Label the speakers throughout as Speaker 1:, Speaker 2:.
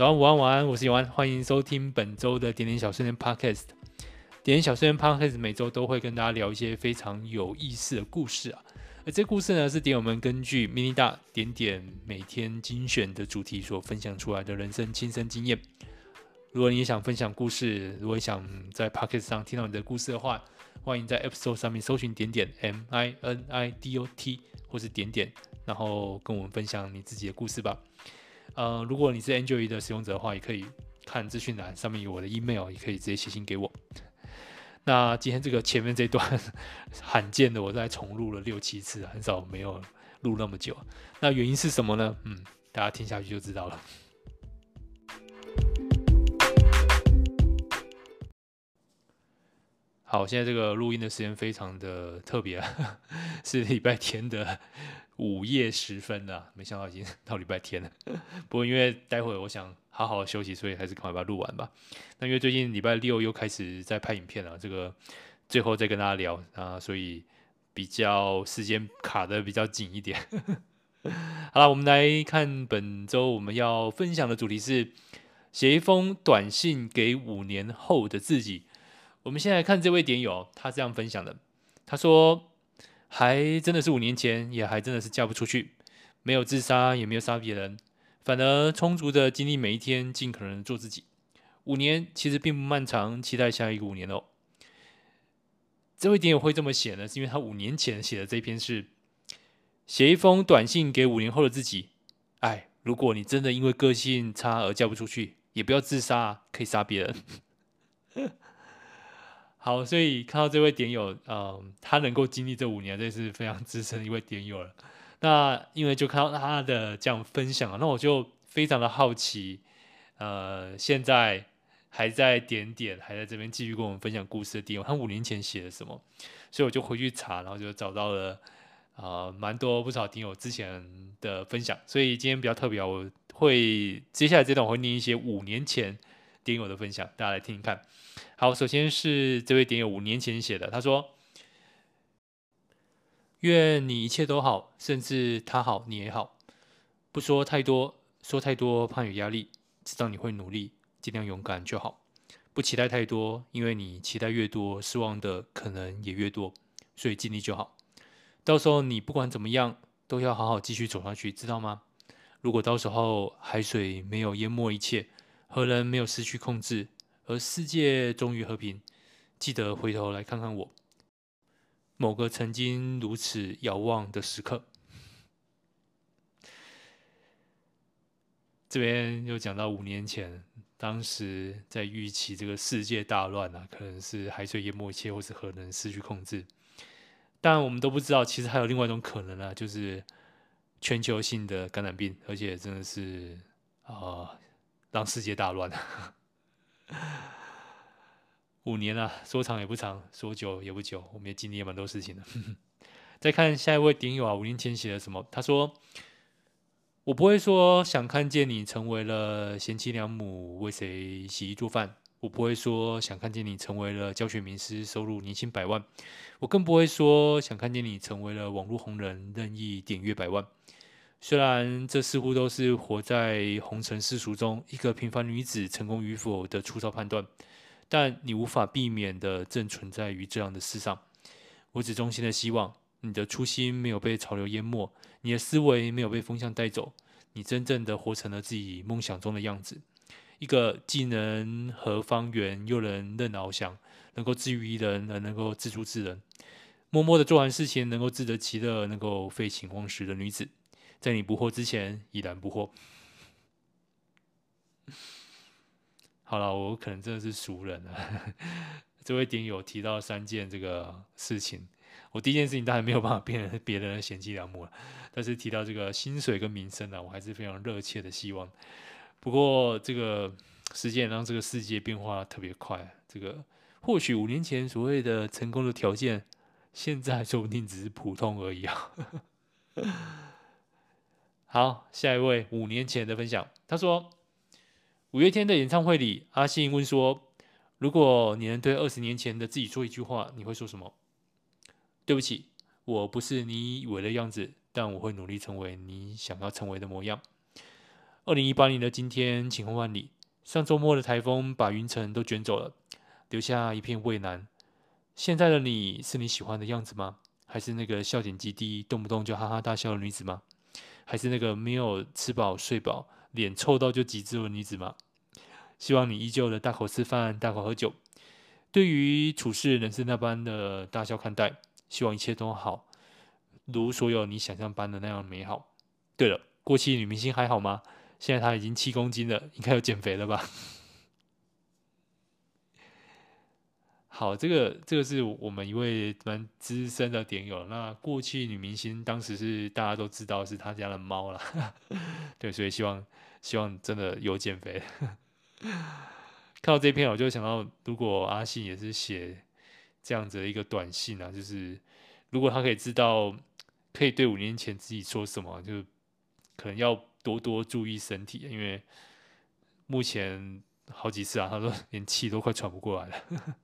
Speaker 1: 早安、午安、晚安，我是永安，欢迎收听本周的点点小碎念 Podcast。点点小碎念 Podcast 每周都会跟大家聊一些非常有意思的故事啊。而这故事呢，是点友们根据 mini 大点点每天精选的主题所分享出来的人生亲身经验。如果你也想分享故事，如果想在 Podcast 上听到你的故事的话，欢迎在 App Store 上面搜寻点点 M I N I D O T 或是点点，然后跟我们分享你自己的故事吧。呃，如果你是 Android 的使用者的话，也可以看资讯栏上面有我的 email，也可以直接写信给我。那今天这个前面这段 罕见的，我再重录了六七次，很少没有录那么久。那原因是什么呢？嗯，大家听下去就知道了。好，现在这个录音的时间非常的特别，是礼拜天的午夜时分了。没想到已经 到礼拜天了。不过因为待会我想好好休息，所以还是赶快把它录完吧。那因为最近礼拜六又开始在拍影片了，这个最后再跟大家聊啊，所以比较时间卡得比较紧一点。好了，我们来看本周我们要分享的主题是写一封短信给五年后的自己。我们先来看这位点友，他这样分享的。他说：“还真的是五年前，也还真的是嫁不出去，没有自杀，也没有杀别人，反而充足的经历每一天，尽可能做自己。五年其实并不漫长，期待下一个五年哦。”这位点友会这么写呢，是因为他五年前写的这篇是写一封短信给五年后的自己。哎，如果你真的因为个性差而嫁不出去，也不要自杀，可以杀别人。好，所以看到这位点友，嗯，他能够经历这五年，这是非常资深的一位点友了。那因为就看到他的这样分享，那我就非常的好奇，呃，现在还在点点，还在这边继续跟我们分享故事的点友，他五年前写了什么？所以我就回去查，然后就找到了啊，蛮、多不少点友之前的分享。所以今天比较特别，我会接下来这段我会念一些五年前点友的分享，大家来听听看。好，首先是这位点友五年前写的，他说：“愿你一切都好，甚至他好你也好，不说太多，说太多怕有压力，知道你会努力，尽量勇敢就好。不期待太多，因为你期待越多，失望的可能也越多，所以尽力就好。到时候你不管怎么样，都要好好继续走下去，知道吗？如果到时候海水没有淹没一切，核能没有失去控制。”而世界终于和平，记得回头来看看我，某个曾经如此遥望的时刻。这边又讲到五年前，当时在预期这个世界大乱啊，可能是海水淹没一切，或是核能失去控制。但我们都不知道，其实还有另外一种可能啊，就是全球性的感染病，而且真的是啊、让世界大乱。五年了，说长也不长，说久也不久，我们也经历了蛮多事情的。再看下一位顶友啊，五年前写了什么？他说：“我不会说想看见你成为了贤妻良母，为谁洗衣做饭；我不会说想看见你成为了教学名师，收入年薪百万；我更不会说想看见你成为了网络红人，任意点阅百万。”虽然这似乎都是活在红尘世俗中一个平凡女子成功与否的粗糙判断，但你无法避免的正存在于这样的世上。我只衷心的希望你的初心没有被潮流淹没，你的思维没有被风向带走，你真正的活成了自己梦想中的样子，一个既能合方圆又能任翱翔，能够自娱人而能够自助自人，默默的做完事情能够自得其乐，能够废寝忘食的女子。在你不惑之前，已然不惑。好了，我可能真的是熟人了。这位点友提到三件这个事情，我第一件事情当然没有办法变成别人的贤妻良母了，但是提到这个薪水跟名声呢，我还是非常热切的希望。不过这个时间让这个世界变化特别快，这个或许五年前所谓的成功的条件，现在说不定只是普通而已啊。好，下一位五年前的分享，他说：五月天的演唱会里，阿信问说：“如果你能对二十年前的自己说一句话，你会说什么？”对不起，我不是你以为的样子，但我会努力成为你想要成为的模样。二零一八年的今天晴空万里，上周末的台风把云层都卷走了，留下一片蔚蓝。现在的你是你喜欢的样子吗？还是那个笑点极低、动不动就哈哈大笑的女子吗？还是那个没有吃饱睡饱、脸臭到就极致的女子吗？希望你依旧的大口吃饭、大口喝酒，对于处事人生那般的大笑看待。希望一切都好，如所有你想象般的那样美好。对了，过气女明星还好吗？现在她已经七公斤了，应该要减肥了吧？好，这个这个是我们一位蛮资深的点友。那过气女明星当时是大家都知道是她家的猫了，对，所以希望希望真的有减肥。看到这篇，我就想到，如果阿信也是写这样子的一个短信啊，就是如果他可以知道，可以对五年前自己说什么，就可能要多多注意身体，因为目前好几次啊，他说 连气都快喘不过来了。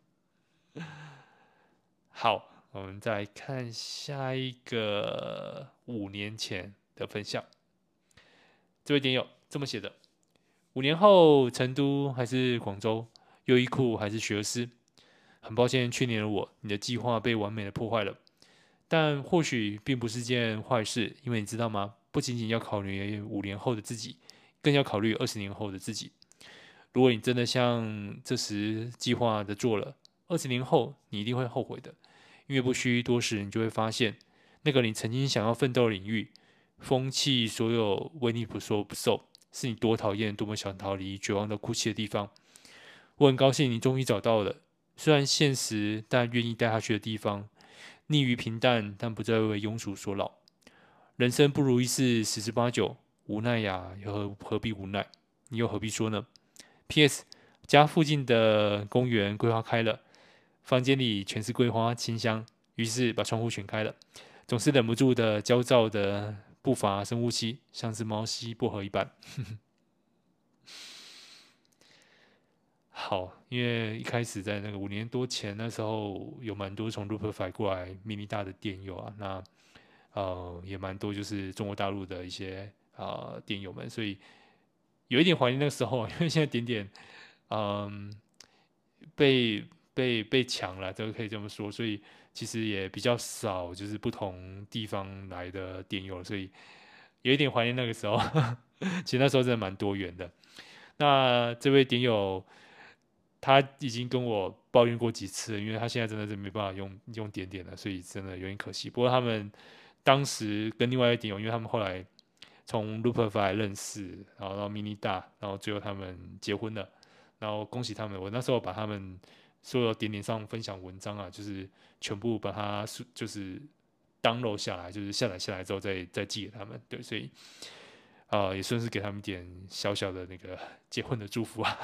Speaker 1: 好，我们再看下一个五年前的分享，这位点友这么写的。五年后，成都还是广州，优衣库还是学而思。很抱歉，去年的我，你的计划被完美的破坏了。但或许并不是件坏事，因为你知道吗？不仅仅要考虑五年后的自己，更要考虑二十年后的自己。如果你真的像这时计划的做了，二十年后你一定会后悔的，因为不需多时，你就会发现，那个你曾经想要奋斗的领域，风气所有为你不说不受。是你多讨厌、多么想逃离、绝望的哭泣的地方。我很高兴你终于找到了，虽然现实，但愿意带他去的地方。逆于平淡，但不再为庸俗所扰。人生不如意事十之八九，无奈呀，又何何必无奈？你又何必说呢？P.S. 家附近的公园桂花开了，房间里全是桂花清香，于是把窗户全开了，总是忍不住的焦躁的。步伐深呼吸，像是猫吸薄荷一般。好，因为一开始在那个五年多前那时候，有蛮多从 Loopify 过来 mini 大的点友啊，那呃也蛮多就是中国大陆的一些啊、呃、点友们，所以有一点怀念那个时候，因为现在点点嗯、被被被抢了，这个可以这么说，所以。其实也比较少，就是不同地方来的点友，所以有一点怀念那个时候。其实那时候真的蛮多元的。那这位点友他已经跟我抱怨过几次，因为他现在真的是没办法用用点点了，所以真的有点可惜。不过他们当时跟另外一位点友，因为他们后来从 Loopify 认识，然后到 Mini 大，然后最后他们结婚了，然后恭喜他们。我那时候把他们。所有点点上分享文章啊，就是全部把它就是 download 下来，就是下载下来之后再再寄给他们。对，所以啊、呃，也算是给他们点小小的那个 结婚的祝福啊。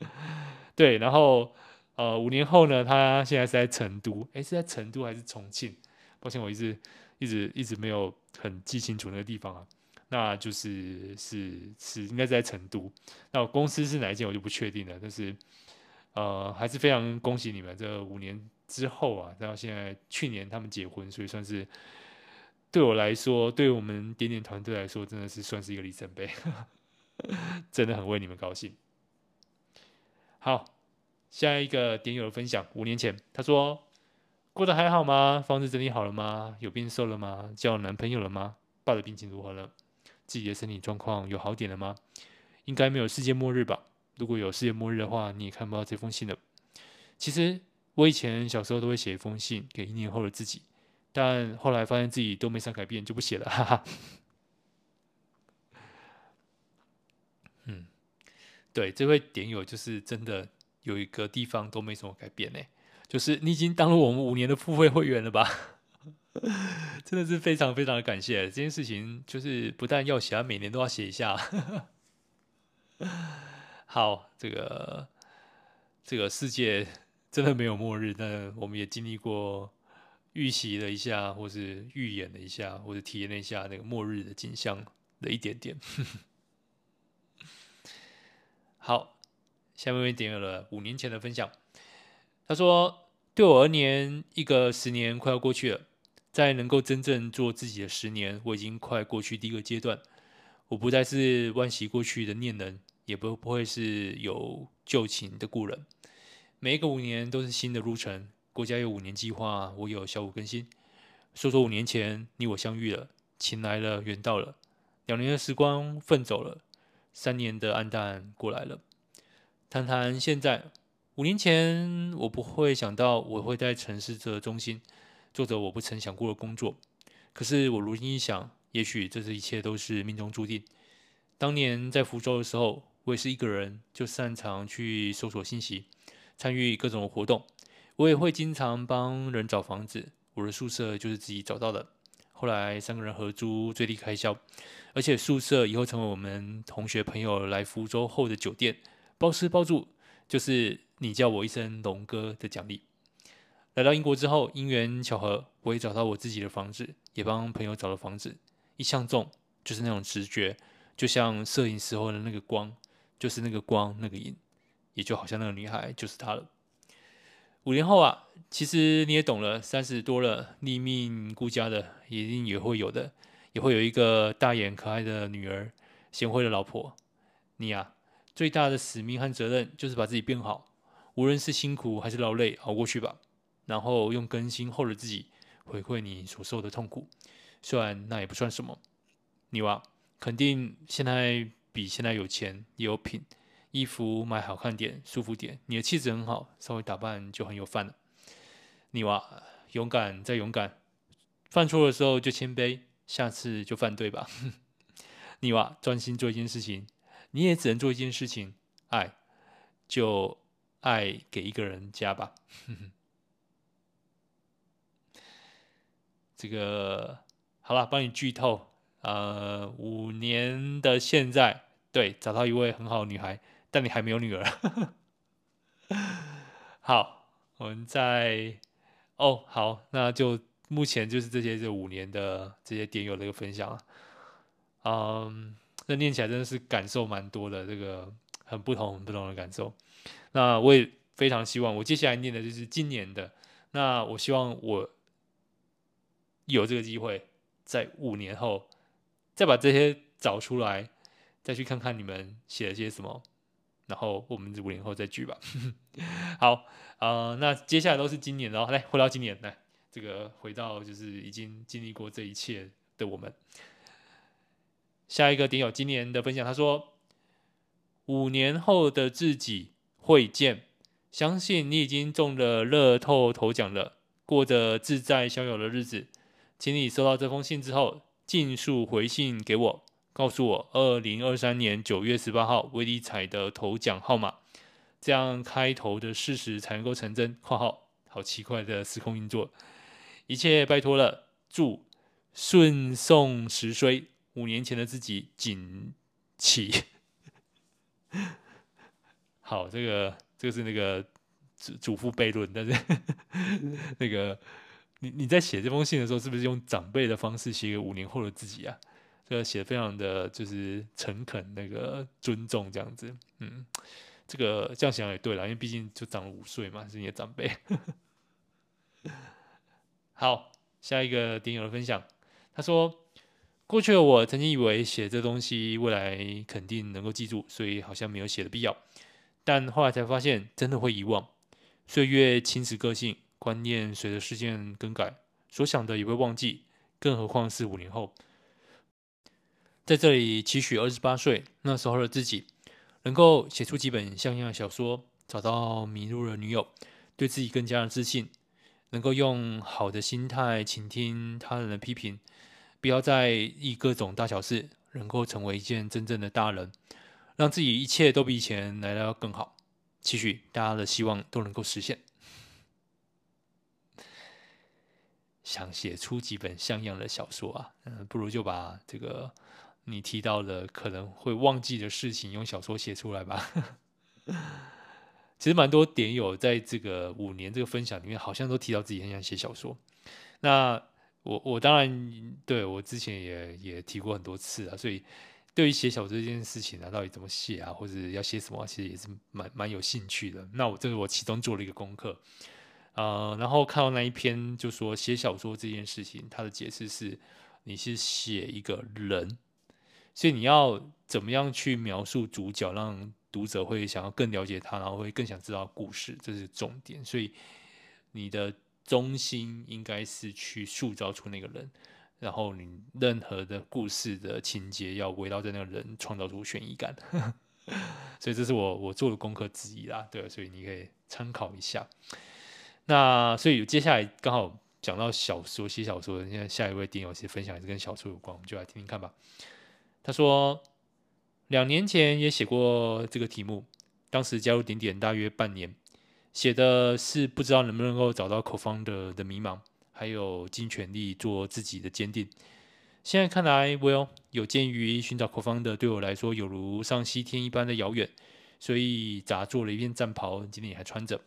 Speaker 1: 对，然后呃，五年后呢，他现在是在成都，诶，是在成都还是重庆？抱歉，我一直一直一直没有很记清楚那个地方啊。那就是是是应该在成都，那我公司是哪一间我就不确定了，但是。呃，还是非常恭喜你们，这五年之后啊，到现在去年他们结婚，所以算是对我来说，对我们点点团队来说，真的是算是一个里程碑，真的很为你们高兴。好，下一个点友的分享，五年前他说过得还好吗？房子整理好了吗？有变瘦了吗？交男朋友了吗？爸的病情如何了？自己的身体状况有好点了吗？应该没有世界末日吧？如果有世界末日的话，你也看不到这封信了。其实我以前小时候都会写一封信给一年后的自己，但后来发现自己都没啥改变，就不写了。哈哈。嗯，对，这位点友就是真的有一个地方都没什么改变呢，就是你已经当了我们五年的付费会员了吧？真的是非常非常的感谢这件事情，就是不但要写，每年都要写一下。好，这个这个世界 真的没有末日，但我们也经历过预习了一下，或是预演了一下，或者体验了一下那个末日的景象的一点点。好，下面一点有了五年前的分享。他说：“对我而言，一个十年快要过去了，在能够真正做自己的十年，我已经快过去第一个阶段。我不再是惋惜过去的念人，也不不会是有旧情的故人。每一个五年都是新的路程，国家有五年计划，我有小五更新。说说五年前你我相遇了，情来了，缘到了，两年的时光奋走了，三年的黯淡过来了。谈谈现在，五年前我不会想到我会在城市的中心做着我不曾想过的工作，可是我如今一想。也许这是一切都是命中注定。当年在福州的时候，我也是一个人，就擅长去搜索信息，参与各种活动。我也会经常帮人找房子，我的宿舍就是自己找到的。后来三个人合租，最低开销，而且宿舍以后成为我们同学朋友来福州后的酒店，包吃包住，就是你叫我一声龙哥的奖励。来到英国之后，因缘巧合，我也找到我自己的房子，也帮朋友找了房子。一相中就是那种直觉，就像摄影时候的那个光，就是那个光那个影，也就好像那个女孩就是她了。五年后啊，其实你也懂了，三十多了，立命顾家的一定也会有的，也会有一个大眼可爱的女儿，贤惠的老婆。你啊，最大的使命和责任就是把自己变好，无论是辛苦还是劳累，熬过去吧，然后用更新后的自己回馈你所受的痛苦。虽然那也不算什么，你娃肯定现在比现在有钱也有品，衣服买好看点、舒服点。你的气质很好，稍微打扮就很有范了。你娃勇敢再勇敢，犯错的时候就谦卑，下次就犯对吧。你娃专心做一件事情，你也只能做一件事情，爱就爱给一个人家吧。这个。好了，帮你剧透。呃，五年的现在，对，找到一位很好的女孩，但你还没有女儿。好，我们在哦，好，那就目前就是这些这五年的这些点友的一个分享了。嗯，那念起来真的是感受蛮多的，这个很不同、很不同的感受。那我也非常希望，我接下来念的就是今年的。那我希望我有这个机会。在五年后，再把这些找出来，再去看看你们写了些什么，然后我们五年后再聚吧。好，呃，那接下来都是今年的哦，来回到今年，来这个回到就是已经经历过这一切的我们。下一个点友今年的分享，他说：五年后的自己会见，相信你已经中了乐透头奖了，过着自在逍遥的日子。请你收到这封信之后，尽速回信给我，告诉我二零二三年九月十八号威力彩的头奖号码，这样开头的事实才能够成真。括号好奇怪的时空运作，一切拜托了。祝顺送时衰，五年前的自己锦旗。好，这个这个是那个祖祖父悖论，但是 那个。你你在写这封信的时候，是不是用长辈的方式写给五年后的自己啊？这个写的非常的就是诚恳，那个尊重这样子。嗯，这个这样想也对了，因为毕竟就长了五岁嘛，是你的长辈。好，下一个点友的分享，他说：过去的我曾经以为写这东西未来肯定能够记住，所以好像没有写的必要。但后来才发现，真的会遗忘。岁月侵蚀个性。观念随着事件更改，所想的也会忘记，更何况是五年后。在这里期许二十八岁那时候的自己，能够写出几本像样的小说，找到迷路的女友，对自己更加的自信，能够用好的心态倾听他人的批评，不要在意各种大小事，能够成为一件真正的大人，让自己一切都比以前来的要更好。期许大家的希望都能够实现。想写出几本像样的小说啊，嗯，不如就把这个你提到的可能会忘记的事情用小说写出来吧。其实蛮多点友在这个五年这个分享里面，好像都提到自己很想写小说。那我我当然对我之前也也提过很多次啊，所以对于写小说这件事情啊，到底怎么写啊，或者要写什么，其实也是蛮蛮有兴趣的。那我这是我其中做了一个功课。呃，然后看到那一篇，就说写小说这件事情，它的解释是，你是写一个人，所以你要怎么样去描述主角，让读者会想要更了解他，然后会更想知道故事，这是重点。所以你的中心应该是去塑造出那个人，然后你任何的故事的情节要围绕在那个人，创造出悬疑感。所以这是我我做的功课之一啦，对，所以你可以参考一下。那所以接下来刚好讲到小说，写小说，现在下一位电友其实分享也是跟小说有关，我们就来听听看吧。他说，两年前也写过这个题目，当时加入点点大约半年，写的是不知道能不能够找到 co-founder 的迷茫，还有尽全力做自己的坚定。现在看来，Well，有鉴于寻找 co-founder 对我来说犹如上西天一般的遥远，所以杂做了一件战袍，今天也还穿着。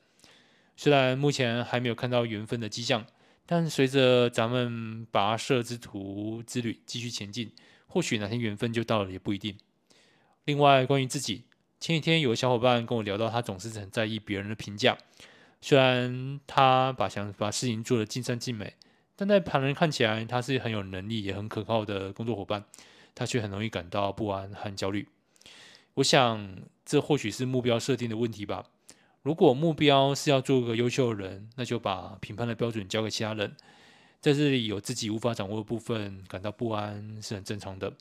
Speaker 1: 虽然目前还没有看到缘分的迹象，但随着咱们跋涉之途之旅继续前进，或许哪天缘分就到了，也不一定。另外，关于自己，前几天有个小伙伴跟我聊到，他总是很在意别人的评价。虽然他把想把事情做得尽善尽美，但在旁人看起来，他是很有能力也很可靠的工作伙伴，他却很容易感到不安和焦虑。我想，这或许是目标设定的问题吧。如果目标是要做个优秀的人，那就把评判的标准交给其他人。在这里有自己无法掌握的部分，感到不安是很正常的。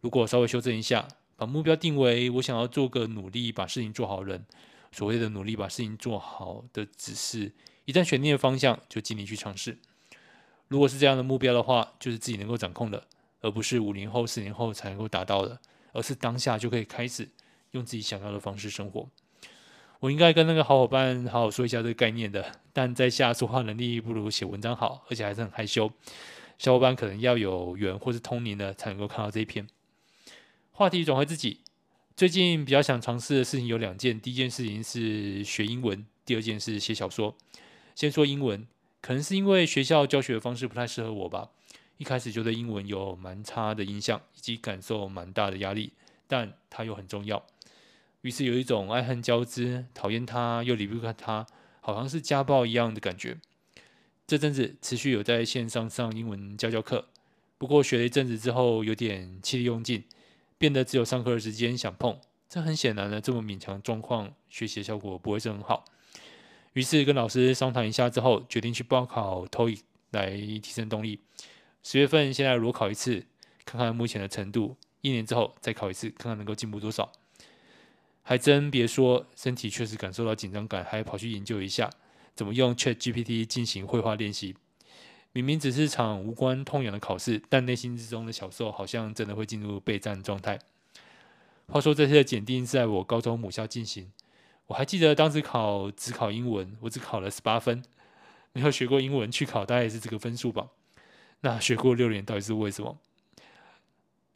Speaker 1: 如果稍微修正一下，把目标定为我想要做个努力把事情做好人。所谓的努力把事情做好的，只是一旦选定了方向，就尽力去尝试。如果是这样的目标的话，就是自己能够掌控的，而不是五年后、十年后才能够达到的，而是当下就可以开始用自己想要的方式生活。我应该跟那个好伙伴好好说一下这个概念的，但在下说话能力不如写文章好，而且还是很害羞。小伙伴可能要有缘或是通灵的才能够看到这一篇。话题转回自己，最近比较想尝试的事情有两件，第一件事情是学英文，第二件是写小说。先说英文，可能是因为学校教学的方式不太适合我吧，一开始就对英文有蛮差的印象，以及感受蛮大的压力，但它又很重要。于是有一种爱恨交织，讨厌他又离不开他，好像是家暴一样的感觉。这阵子持续有在线上上英文教教课，不过学了一阵子之后，有点气力用尽，变得只有上课的时间想碰。这很显然呢，这么勉强状况，学习的效果不会是很好。于是跟老师商谈一下之后，决定去报考 TOEIC 来提升动力。十月份现在裸考一次，看看目前的程度，一年之后再考一次，看看能够进步多少。还真别说，身体确实感受到紧张感，还跑去研究一下怎么用 ChatGPT 进行绘画练习。明明只是场无关痛痒的考试，但内心之中的小受好像真的会进入备战状态。话说这次的检定是在我高中母校进行，我还记得当时考只考英文，我只考了十八分，没有学过英文去考大概是这个分数吧。那学过六年到底是为什么？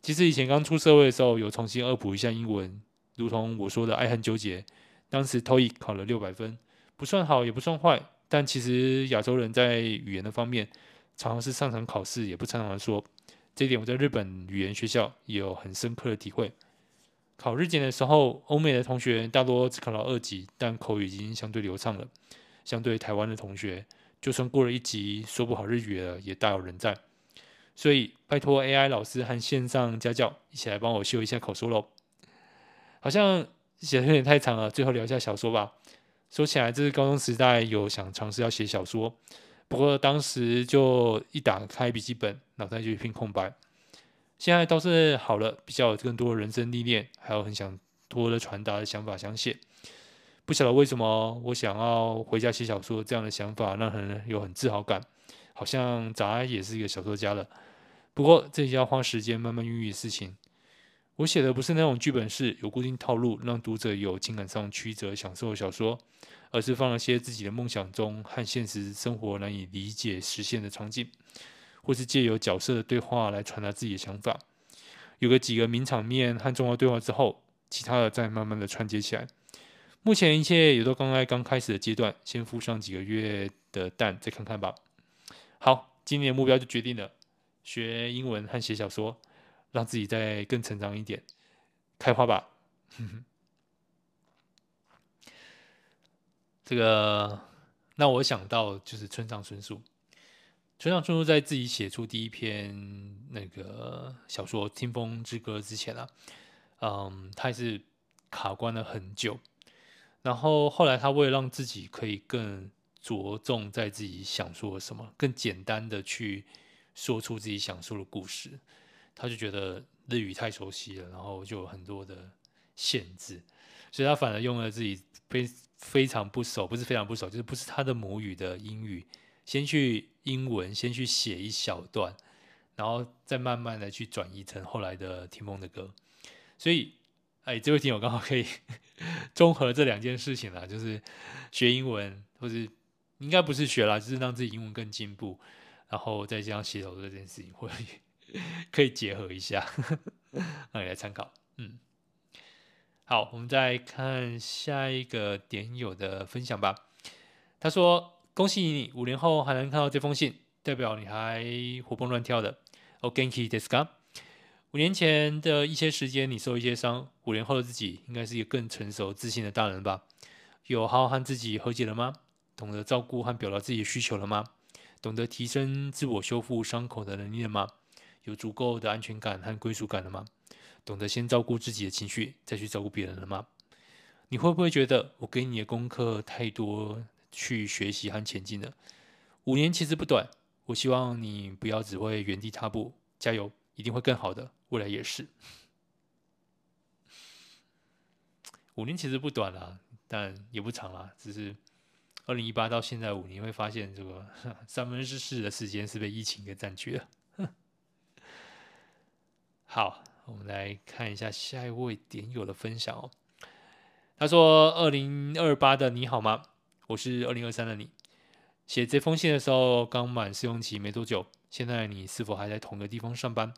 Speaker 1: 其实以前刚出社会的时候，有重新恶补一下英文。如同我说的爱恨纠结，当时 TOEIC 考了六百分，不算好也不算坏，但其实亚洲人在语言的方面，常常是上场考试也不常常说，这一点我在日本语言学校也有很深刻的体会。考日检的时候，欧美的同学大多只考到二级，但口语已经相对流畅了。相对台湾的同学，就算过了一级，说不好日语了，也大有人在。所以拜托 AI 老师和线上家教一起来帮我修一下口说喽。好像写的有点太长了，最后聊一下小说吧。说起来，这是高中时代有想尝试要写小说，不过当时就一打开笔记本，脑袋就一片空白。现在倒是好了，比较有更多的人生历练，还有很想多的传达的想法想写。不晓得为什么，我想要回家写小说这样的想法，让人有很自豪感，好像早也是一个小说家了。不过这也要花时间慢慢孕育的事情。我写的不是那种剧本式有固定套路，让读者有情感上曲折享受的小说，而是放了些自己的梦想中和现实生活难以理解实现的场景，或是借由角色的对话来传达自己的想法。有个几个名场面和重要对话之后，其他的再慢慢的串接起来。目前一切也都刚刚刚开始的阶段，先孵上几个月的蛋，再看看吧。好，今年的目标就决定了，学英文和写小说。让自己再更成长一点，开花吧。这个那我想到就是村上春树。村上春树在自己写出第一篇那个小说《听风之歌》之前啊，嗯，他也是卡关了很久。然后后来他为了让自己可以更着重在自己想说什么，更简单的去说出自己想说的故事，他就觉得日语太熟悉了，然后就有很多的限制，所以他反而用了自己非非常不熟，不是非常不熟，就是不是他的母语的英语，先去英文先去写一小段，然后再慢慢的去转移成后来的听风的歌，所以。哎，这位听友刚好可以 综合这两件事情啦，就是学英文，或者应该不是学啦，就是让自己英文更进步，然后再加上写手这件事情，会可以结合一下，让你来参考。嗯，好，我们再看下一个点友的分享吧。他说：“恭喜你，五年后还能看到这封信，代表你还活蹦乱跳的。お元気ですか？”五年前的一些时间，你受一些伤。五年后的自己，应该是一个更成熟、自信的大人吧？有好好和自己和解了吗？懂得照顾和表达自己的需求了吗？懂得提升自我修复伤口的能力了吗？ 有足够的安全感和归属感了吗？懂得先照顾自己的情绪，再去照顾别人了吗？你会不会觉得我给你的功课太多，去学习和前进了？五年其实不短，我希望你不要只会原地踏步，加油，一定会更好的。未来也是，五年其实不短了，但也不长了。只是二零一八到现在五年，会发现这个 三分之四的时间是被疫情给占据了。好，我们来看一下下一位点友的分享哦。他说：“二零二八的你好吗？我是二零二三的你。写这封信的时候刚满试用期没多久，现在你是否还在同个地方上班？”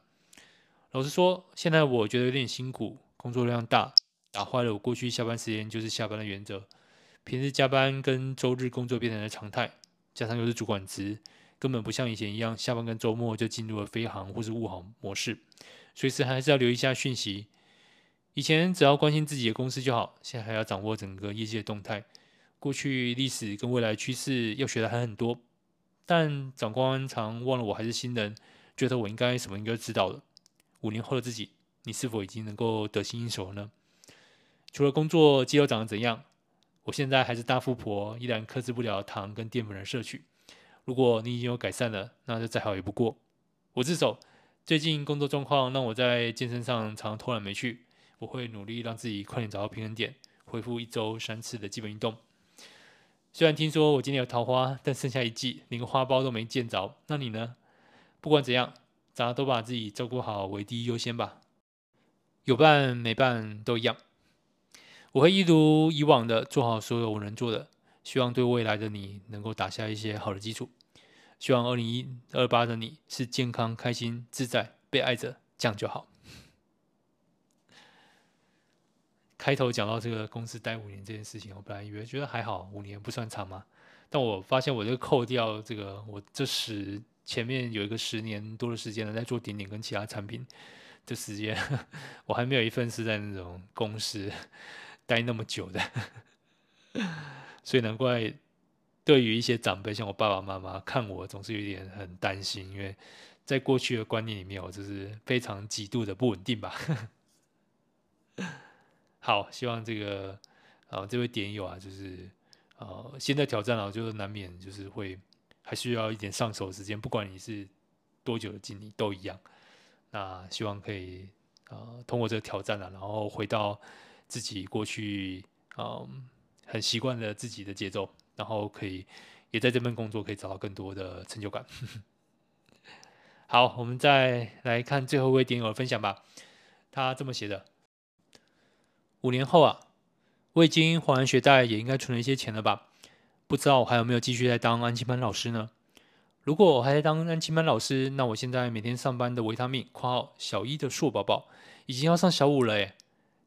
Speaker 1: 老实说，现在我觉得有点辛苦，工作量大，打坏了我过去下班时间就是下班的原则。平时加班跟周日工作变成了常态，加上又是主管职，根本不像以前一样，下班跟周末就进入了飞航或是务航模式，随时还是要留意一下讯息。以前只要关心自己的公司就好，现在还要掌握整个业界的动态，过去历史跟未来趋势要学的还很多。但长官常忘了我还是新人，觉得我应该什么应该知道的。五年后的自己，你是否已经能够得心应手了呢？除了工作肌肉长得怎样，我现在还是大富婆，依然克制不了糖跟淀粉的摄取。如果你已经有改善了，那就再好也不过。我自首，最近工作状况让我在健身上常偷懒没去，我会努力让自己快点找到平衡点，恢复一周三次的基本运动。虽然听说我今天有桃花，但剩下一季连个花苞都没见着。那你呢？不管怎样。咱都把自己照顾好为第一优先吧，有伴没伴都一样。我会一如以往的做好所有我能做的，希望对未来的你能够打下一些好的基础。希望二零一二八的你是健康、开心、自在、被爱着，这样就好。开头讲到这个公司待五年这件事情，我本来以为觉得还好，五年不算长嘛，但我发现我这个扣掉这个我这十。前面有一个十年多的时间呢，在做点点跟其他产品的时间，我还没有一份是在那种公司待那么久的，所以难怪对于一些长辈，像我爸爸妈妈看我总是有点很担心，因为在过去的观念里面，我就是非常极度的不稳定吧。好，希望这个啊这位点友啊，就是呃现在挑战啊，就是难免就是会。还需要一点上手时间，不管你是多久的经历都一样。那希望可以呃通过这个挑战啊，然后回到自己过去嗯、呃、很习惯的自己的节奏，然后可以也在这份工作可以找到更多的成就感。好，我们再来看最后一位点友的分享吧。他这么写的：五年后啊，我已经还完学贷，也应该存了一些钱了吧。不知道我还有没有继续在当安亲班老师呢？如果我还在当安亲班老师，那我现在每天上班的维他命（括号小一的硕宝宝）已经要上小五了耶！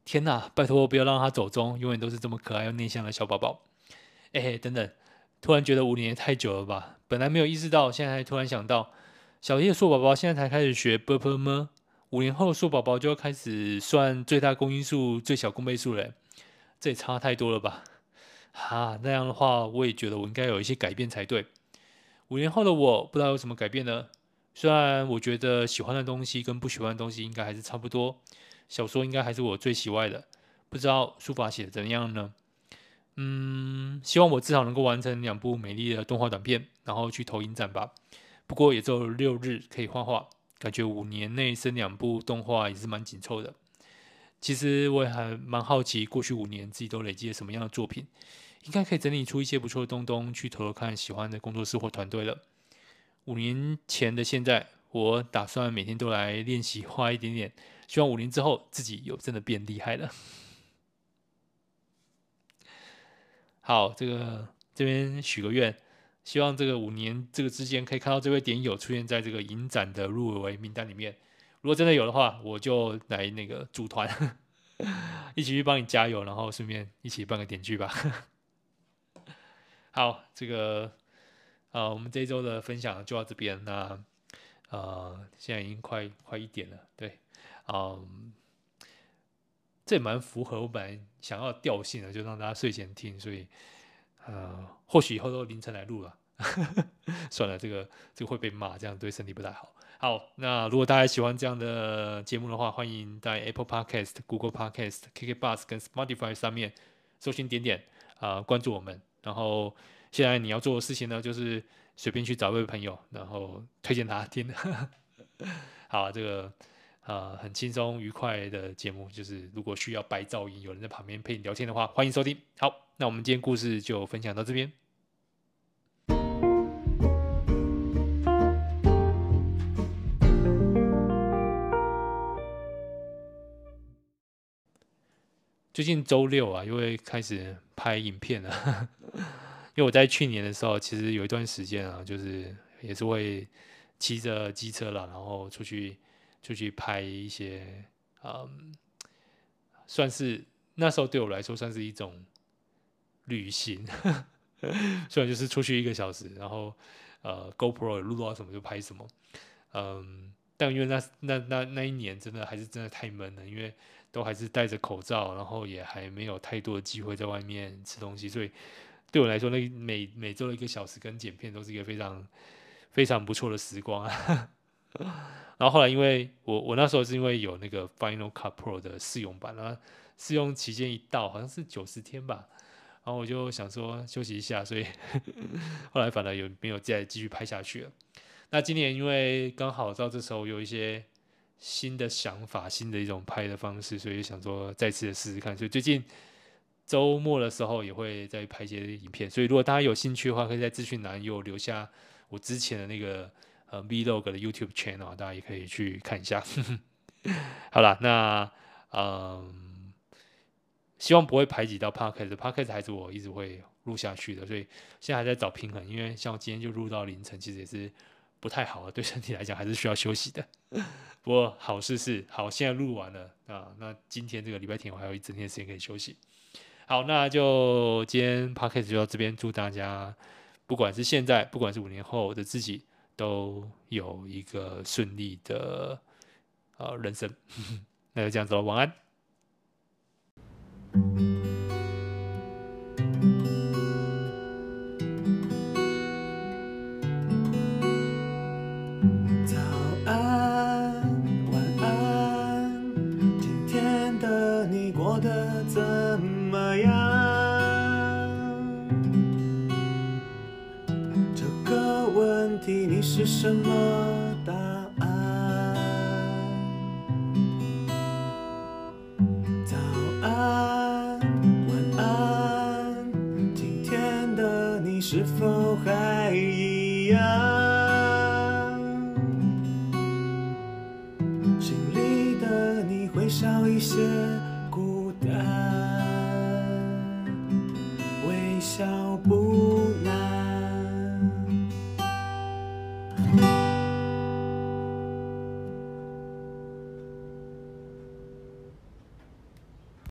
Speaker 1: 天哪，拜托不要让他走中，永远都是这么可爱又内向的小宝宝。哎，等等，突然觉得五年太久了吧？本来没有意识到，现在突然想到，小叶硕宝宝现在才开始学 ㄅ ㄆ 么？五年后硕宝宝就要开始算最大公因数、最小公倍数了，这也差太多了吧？啊，那样的话，我也觉得我应该有一些改变才对。五年后的我不知道有什么改变呢？虽然我觉得喜欢的东西跟不喜欢的东西应该还是差不多，小说应该还是我最喜爱的，不知道书法写的怎样呢？嗯，希望我至少能够完成两部美丽的动画短片，然后去投影展吧。不过也只有六日可以画画，感觉五年内生两部动画也是蛮紧凑的。其实我也还蛮好奇，过去五年自己都累积了什么样的作品，应该可以整理出一些不错的东东去投投看喜欢的工作室或团队了。五年前的现在，我打算每天都来练习画一点点，希望五年之后自己有真的变厉害了。好，这个这边许个愿。希望这个五年这个之间可以看到这位点友出现在这个影展的入围名单里面。如果真的有的话，我就来那个组团，一起去帮你加油，然后顺便一起办个点剧吧。好，这个呃，我们这一周的分享就到这边。那呃，现在已经快快一点了，对，嗯、这也蛮符合我本来想要调性的，就让大家睡前听，所以。呃，或许以后都凌晨来录了，算了，这个这个会被骂，这样对身体不太好。好，那如果大家喜欢这样的节目的话，欢迎在 Apple Podcast、Google Podcast、KK Bus 跟 Spotify 上面搜寻点点啊、呃，关注我们。然后现在你要做的事情呢，就是随便去找一位朋友，然后推荐他听。好，这个。呃，很轻松愉快的节目，就是如果需要白噪音，有人在旁边陪你聊天的话，欢迎收听。好，那我们今天故事就分享到这边。最近周六啊，因为开始拍影片了，因为我在去年的时候，其实有一段时间啊，就是也是会骑着机车了，然后出去。出去拍一些，嗯，算是那时候对我来说算是一种旅行，虽然就是出去一个小时，然后呃，GoPro 录到什么就拍什么，嗯，但因为那那那那一年真的还是真的太闷了，因为都还是戴着口罩，然后也还没有太多的机会在外面吃东西，所以对我来说，那每每周的一个小时跟剪片都是一个非常非常不错的时光啊。然后后来，因为我我那时候是因为有那个 Final Cut Pro 的试用版，然后试用期间一到，好像是九十天吧，然后我就想说休息一下，所以 后来反而有没有再继续拍下去了。那今年因为刚好到这时候有一些新的想法，新的一种拍的方式，所以想说再次的试试看。所以最近周末的时候也会再拍一些影片，所以如果大家有兴趣的话，可以在资讯栏有留下我之前的那个。呃，Vlog 的 YouTube channel，大家也可以去看一下。好了，那嗯，希望不会排挤到 Podcast，Podcast 还是我一直会录下去的，所以现在还在找平衡。因为像我今天就录到凌晨，其实也是不太好的，对身体来讲还是需要休息的。不过好事是，好，现在录完了啊，那今天这个礼拜天我还有一整天时间可以休息。好，那就今天 Podcast 就到这边，祝大家不管是现在，不管是五年后的自己。都有一个顺利的呃人生，那就这样子了，晚安。